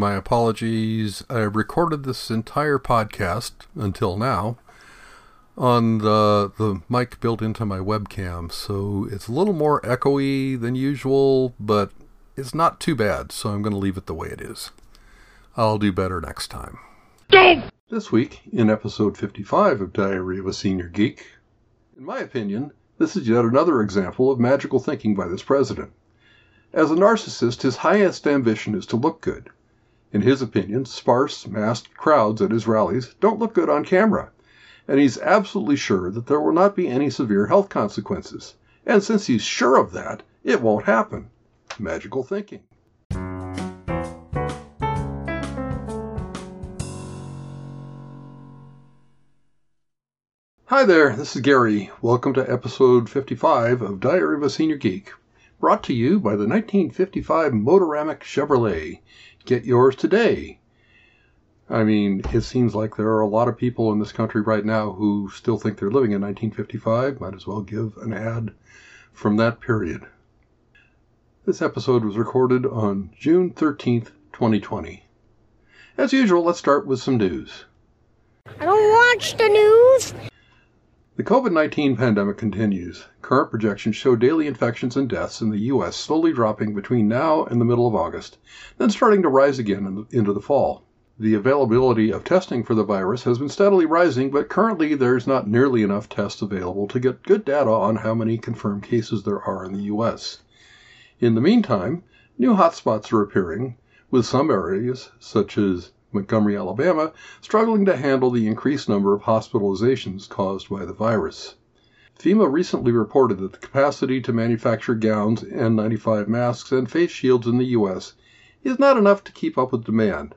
My apologies. I recorded this entire podcast until now on the the mic built into my webcam, so it's a little more echoey than usual, but it's not too bad, so I'm going to leave it the way it is. I'll do better next time. This week, in episode 55 of Diary of a Senior Geek, in my opinion, this is yet another example of magical thinking by this president. As a narcissist, his highest ambition is to look good. In his opinion, sparse, masked crowds at his rallies don't look good on camera, and he's absolutely sure that there will not be any severe health consequences. And since he's sure of that, it won't happen. Magical thinking. Hi there, this is Gary. Welcome to episode 55 of Diary of a Senior Geek, brought to you by the 1955 Motoramic Chevrolet. Get yours today. I mean, it seems like there are a lot of people in this country right now who still think they're living in 1955. Might as well give an ad from that period. This episode was recorded on June 13th, 2020. As usual, let's start with some news. I don't watch the news. The COVID 19 pandemic continues. Current projections show daily infections and deaths in the U.S. slowly dropping between now and the middle of August, then starting to rise again into the fall. The availability of testing for the virus has been steadily rising, but currently there's not nearly enough tests available to get good data on how many confirmed cases there are in the U.S. In the meantime, new hotspots are appearing, with some areas, such as Montgomery, Alabama, struggling to handle the increased number of hospitalizations caused by the virus. FEMA recently reported that the capacity to manufacture gowns, N95 masks, and face shields in the U.S. is not enough to keep up with demand,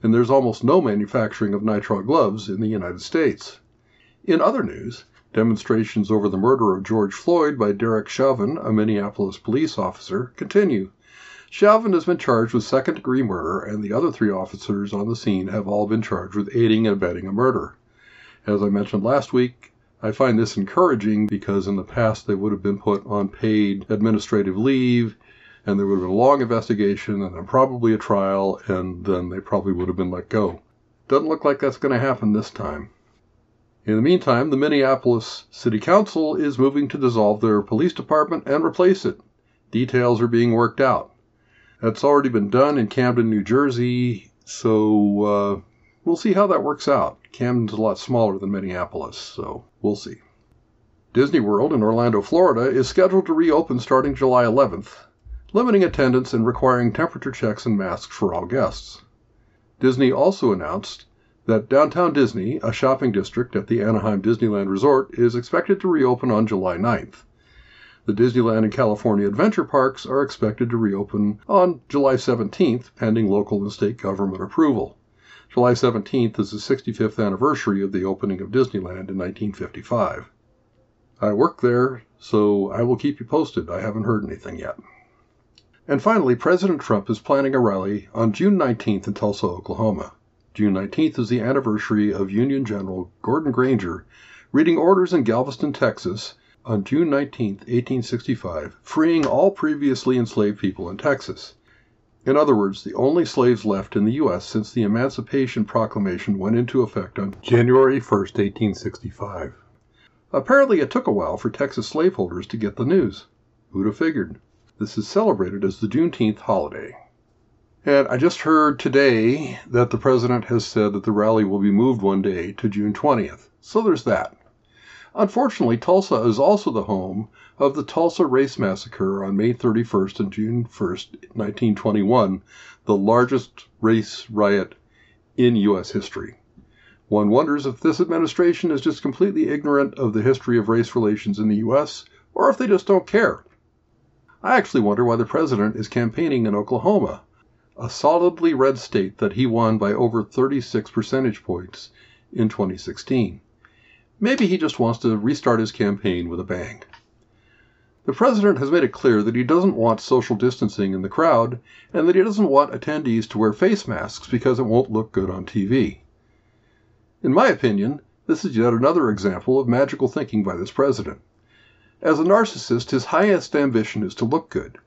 and there's almost no manufacturing of nitrile gloves in the United States. In other news, demonstrations over the murder of George Floyd by Derek Chauvin, a Minneapolis police officer, continue. Chauvin has been charged with second degree murder, and the other three officers on the scene have all been charged with aiding and abetting a murder. As I mentioned last week, I find this encouraging because in the past they would have been put on paid administrative leave, and there would have been a long investigation, and then probably a trial, and then they probably would have been let go. Doesn't look like that's going to happen this time. In the meantime, the Minneapolis City Council is moving to dissolve their police department and replace it. Details are being worked out. That's already been done in Camden, New Jersey, so uh, we'll see how that works out. Camden's a lot smaller than Minneapolis, so we'll see. Disney World in Orlando, Florida is scheduled to reopen starting July 11th, limiting attendance and requiring temperature checks and masks for all guests. Disney also announced that Downtown Disney, a shopping district at the Anaheim Disneyland Resort, is expected to reopen on July 9th. The Disneyland and California Adventure Parks are expected to reopen on July 17th, pending local and state government approval. July 17th is the 65th anniversary of the opening of Disneyland in 1955. I work there, so I will keep you posted. I haven't heard anything yet. And finally, President Trump is planning a rally on June 19th in Tulsa, Oklahoma. June 19th is the anniversary of Union General Gordon Granger reading orders in Galveston, Texas, on June 19, 1865, freeing all previously enslaved people in Texas. In other words, the only slaves left in the U.S. since the Emancipation Proclamation went into effect on January 1, 1865. Apparently, it took a while for Texas slaveholders to get the news. Who'd have figured? This is celebrated as the Juneteenth holiday. And I just heard today that the president has said that the rally will be moved one day to June 20th. So there's that. Unfortunately, Tulsa is also the home of the Tulsa Race Massacre on May 31st and June 1st, 1921, the largest race riot in U.S. history. One wonders if this administration is just completely ignorant of the history of race relations in the U.S., or if they just don't care. I actually wonder why the president is campaigning in Oklahoma, a solidly red state that he won by over 36 percentage points in 2016. Maybe he just wants to restart his campaign with a bang. The president has made it clear that he doesn't want social distancing in the crowd and that he doesn't want attendees to wear face masks because it won't look good on TV. In my opinion, this is yet another example of magical thinking by this president. As a narcissist, his highest ambition is to look good.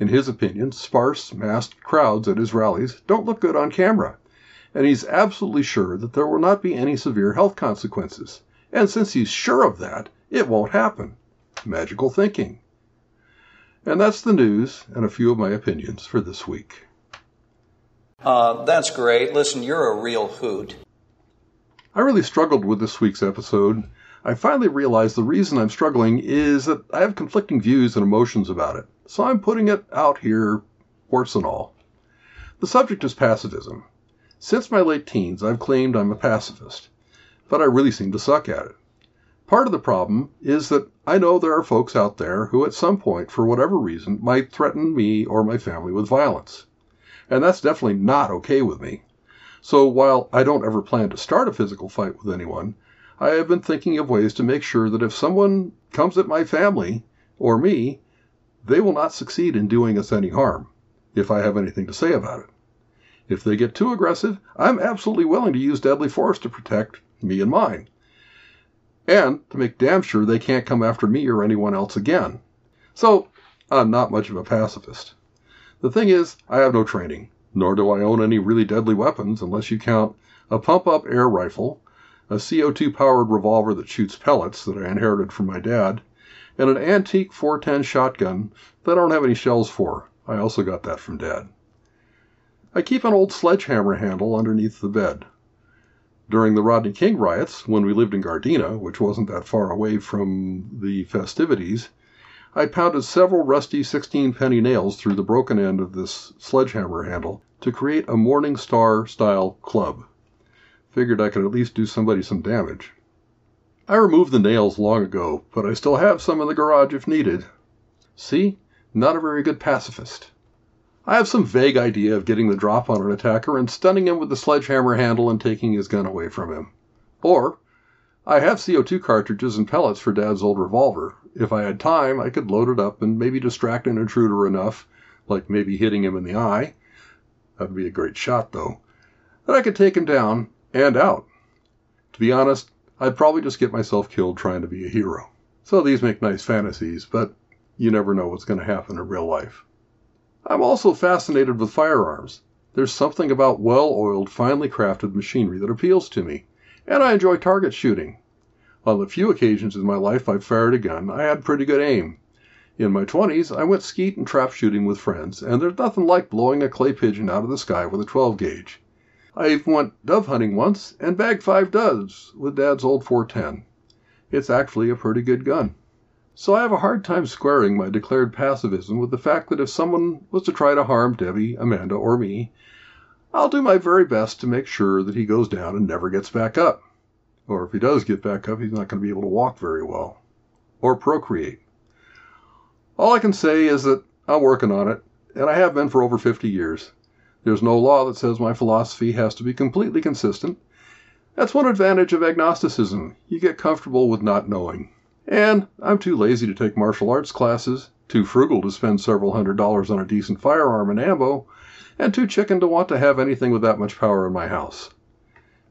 In his opinion, sparse, massed crowds at his rallies don't look good on camera, and he's absolutely sure that there will not be any severe health consequences. And since he's sure of that, it won't happen. Magical thinking. And that's the news and a few of my opinions for this week. Uh, that's great. Listen, you're a real hoot. I really struggled with this week's episode. I finally realized the reason I'm struggling is that I have conflicting views and emotions about it, so I'm putting it out here, warts and all. The subject is pacifism. Since my late teens, I've claimed I'm a pacifist, but I really seem to suck at it. Part of the problem is that I know there are folks out there who, at some point, for whatever reason, might threaten me or my family with violence. And that's definitely not okay with me. So while I don't ever plan to start a physical fight with anyone, I have been thinking of ways to make sure that if someone comes at my family or me, they will not succeed in doing us any harm, if I have anything to say about it. If they get too aggressive, I'm absolutely willing to use deadly force to protect me and mine. And to make damn sure they can't come after me or anyone else again. So, I'm not much of a pacifist. The thing is, I have no training nor do I own any really deadly weapons unless you count a pump up air rifle, a CO2 powered revolver that shoots pellets that I inherited from my dad, and an antique 410 shotgun that I don't have any shells for. I also got that from dad. I keep an old sledgehammer handle underneath the bed. During the Rodney King riots, when we lived in Gardena, which wasn't that far away from the festivities, I pounded several rusty sixteen penny nails through the broken end of this sledgehammer handle to create a Morning Star style club. Figured I could at least do somebody some damage. I removed the nails long ago, but I still have some in the garage if needed. See? Not a very good pacifist. I have some vague idea of getting the drop on an attacker and stunning him with the sledgehammer handle and taking his gun away from him. Or, I have CO2 cartridges and pellets for Dad's old revolver. If I had time, I could load it up and maybe distract an intruder enough, like maybe hitting him in the eye. That'd be a great shot, though. That I could take him down and out. To be honest, I'd probably just get myself killed trying to be a hero. So these make nice fantasies, but you never know what's going to happen in real life. I'm also fascinated with firearms. There's something about well oiled, finely crafted machinery that appeals to me and I enjoy target shooting. On the few occasions in my life I've fired a gun, I had pretty good aim. In my twenties I went skeet and trap shooting with friends, and there's nothing like blowing a clay pigeon out of the sky with a 12 gauge. I even went dove hunting once and bagged five doves with Dad's old 410. It's actually a pretty good gun. So I have a hard time squaring my declared pacifism with the fact that if someone was to try to harm Debbie, Amanda, or me, I'll do my very best to make sure that he goes down and never gets back up. Or if he does get back up, he's not going to be able to walk very well. Or procreate. All I can say is that I'm working on it, and I have been for over 50 years. There's no law that says my philosophy has to be completely consistent. That's one advantage of agnosticism. You get comfortable with not knowing. And I'm too lazy to take martial arts classes, too frugal to spend several hundred dollars on a decent firearm and ammo, and too chicken to want to have anything with that much power in my house.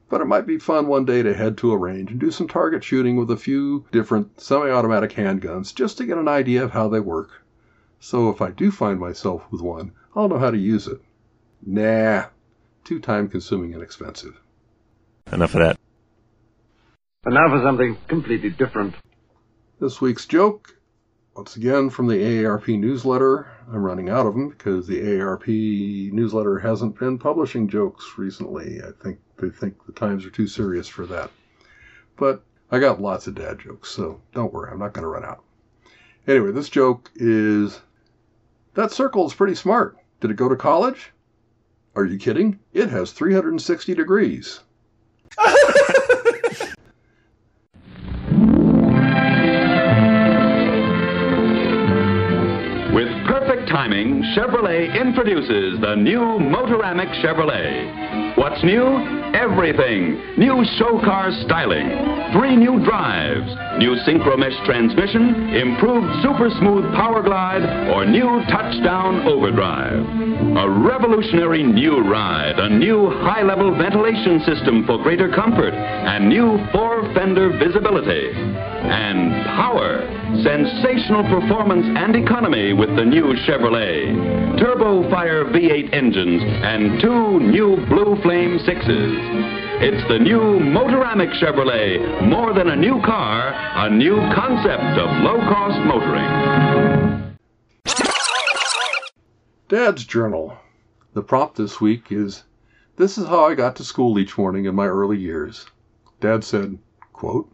But it might be fun one day to head to a range and do some target shooting with a few different semi automatic handguns just to get an idea of how they work. So if I do find myself with one, I'll know how to use it. Nah, too time consuming and expensive. Enough of that. And now for something completely different. This week's joke once again, from the AARP newsletter, I'm running out of them because the AARP newsletter hasn't been publishing jokes recently. I think they think the times are too serious for that. But I got lots of dad jokes, so don't worry, I'm not going to run out. Anyway, this joke is that circle is pretty smart. Did it go to college? Are you kidding? It has 360 degrees. timing, Chevrolet introduces the new Motoramic Chevrolet. What's new? Everything. New show car styling, three new drives, new synchromesh transmission, improved super smooth power glide, or new touchdown overdrive. A revolutionary new ride, a new high-level ventilation system for greater comfort, and new four-fender visibility. And power, sensational performance and economy with the new Chevrolet. Turbo Fire V8 engines and two new Blue Flame 6s. It's the new Motoramic Chevrolet. More than a new car, a new concept of low cost motoring. Dad's Journal. The prompt this week is This is how I got to school each morning in my early years. Dad said, quote,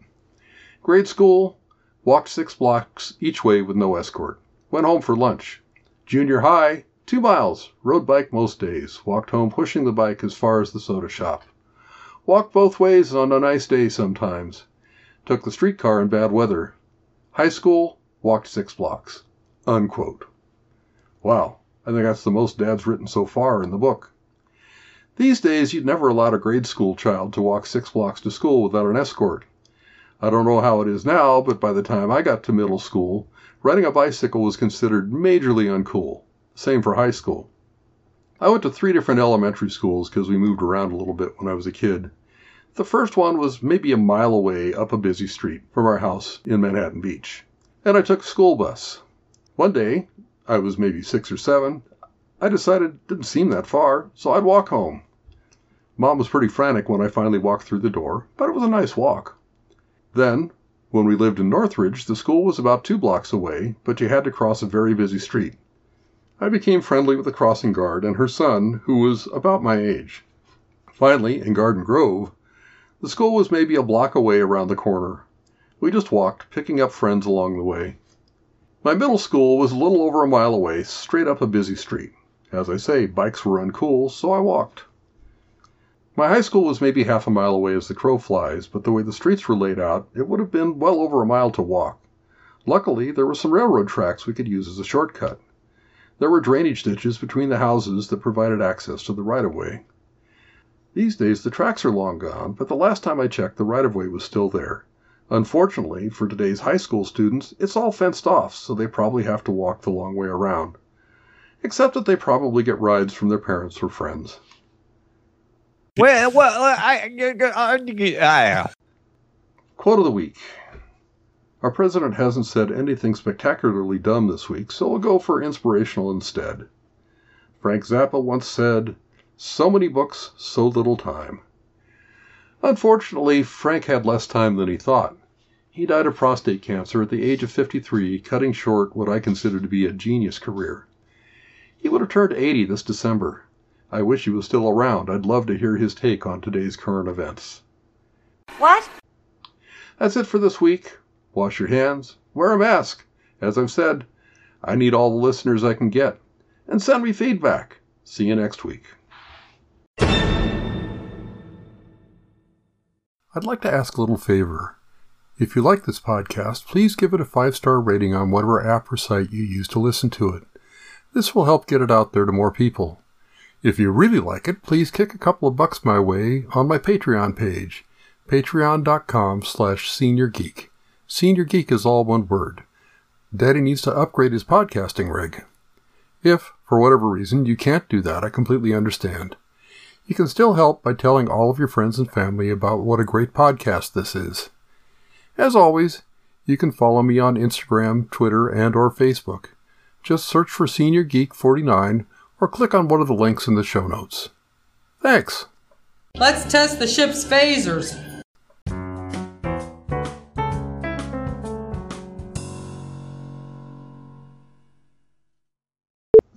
Grade school, walked six blocks each way with no escort. Went home for lunch. Junior high, two miles. Rode bike most days. Walked home pushing the bike as far as the soda shop. Walked both ways on a nice day sometimes. Took the streetcar in bad weather. High school, walked six blocks. Unquote. Wow. I think that's the most Dad's written so far in the book. These days, you'd never allow a grade school child to walk six blocks to school without an escort. I don't know how it is now, but by the time I got to middle school, riding a bicycle was considered majorly uncool. Same for high school. I went to three different elementary schools because we moved around a little bit when I was a kid. The first one was maybe a mile away up a busy street from our house in Manhattan Beach, and I took a school bus. One day, I was maybe six or seven. I decided it didn't seem that far, so I'd walk home. Mom was pretty frantic when I finally walked through the door, but it was a nice walk. Then, when we lived in Northridge, the school was about two blocks away, but you had to cross a very busy street. I became friendly with the crossing guard and her son, who was about my age. Finally, in Garden Grove, the school was maybe a block away around the corner. We just walked, picking up friends along the way. My middle school was a little over a mile away, straight up a busy street. As I say, bikes were uncool, so I walked. My high school was maybe half a mile away as the crow flies, but the way the streets were laid out, it would have been well over a mile to walk. Luckily, there were some railroad tracks we could use as a shortcut. There were drainage ditches between the houses that provided access to the right of way. These days the tracks are long gone, but the last time I checked the right of way was still there. Unfortunately, for today's high school students, it's all fenced off, so they probably have to walk the long way around. Except that they probably get rides from their parents or friends. Well, well, I, I, I, Quote of the week. Our president hasn't said anything spectacularly dumb this week, so we'll go for inspirational instead. Frank Zappa once said, So many books, so little time. Unfortunately, Frank had less time than he thought. He died of prostate cancer at the age of 53, cutting short what I consider to be a genius career. He would have turned 80 this December. I wish he was still around. I'd love to hear his take on today's current events. What? That's it for this week. Wash your hands, wear a mask. As I've said, I need all the listeners I can get. And send me feedback. See you next week. I'd like to ask a little favor. If you like this podcast, please give it a five star rating on whatever app or site you use to listen to it. This will help get it out there to more people. If you really like it, please kick a couple of bucks my way on my Patreon page, patreon.com slash seniorgeek. Senior Geek is all one word. Daddy needs to upgrade his podcasting rig. If, for whatever reason, you can't do that, I completely understand. You can still help by telling all of your friends and family about what a great podcast this is. As always, you can follow me on Instagram, Twitter, and or Facebook. Just search for Senior Geek 49 or click on one of the links in the show notes. Thanks. Let's test the ship's phasers.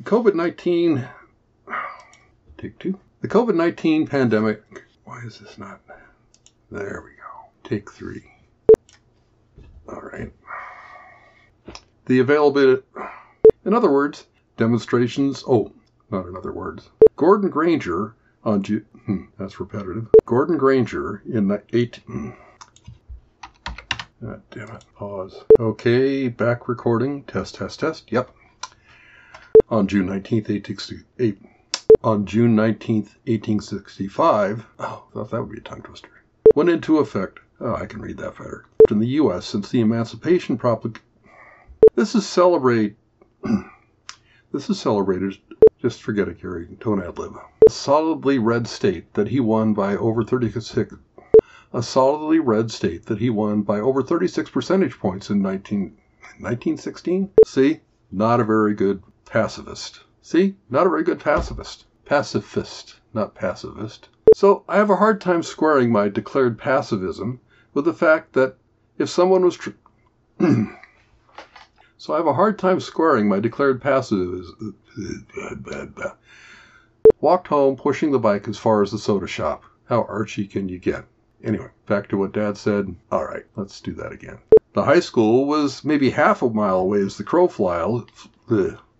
COVID 19. Take two. The COVID 19 pandemic. Why is this not? There we go. Take three. All right. The availability. In other words, demonstrations. Oh, not in other words. Gordon Granger on Ju- hmm, that's repetitive. Gordon Granger in the eight. Hmm. God damn it. Pause. Okay, back recording. Test, test, test. Yep. On June 19th, 1868. On June 19, 1865. Oh, I thought that would be a tongue twister. Went into effect. Oh, I can read that better. In the U.S. since the Emancipation Proclamation. This is celebrate. this is celebrated. Just forget it, Gary. Don't ad lib. A solidly red state that he won by over 36. A solidly red state that he won by over 36 percentage points in 19, 1916. See, not a very good pacifist. See? Not a very good pacifist. Pacifist, not pacifist. So I have a hard time squaring my declared pacifism with the fact that if someone was. Tr- so I have a hard time squaring my declared pacifism. Walked home pushing the bike as far as the soda shop. How archy can you get? Anyway, back to what Dad said. All right, let's do that again. The high school was maybe half a mile away as the crow flies.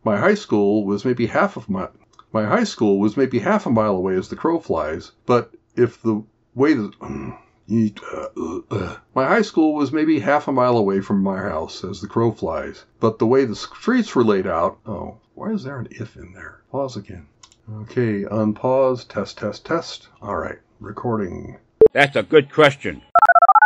My high school was maybe half of my my high school was maybe half a mile away as the crow flies. But if the way the uh, uh, uh, my high school was maybe half a mile away from my house as the crow flies. But the way the streets were laid out, oh, why is there an if in there? Pause again. Okay, unpause, test, test, test. All right, recording. That's a good question.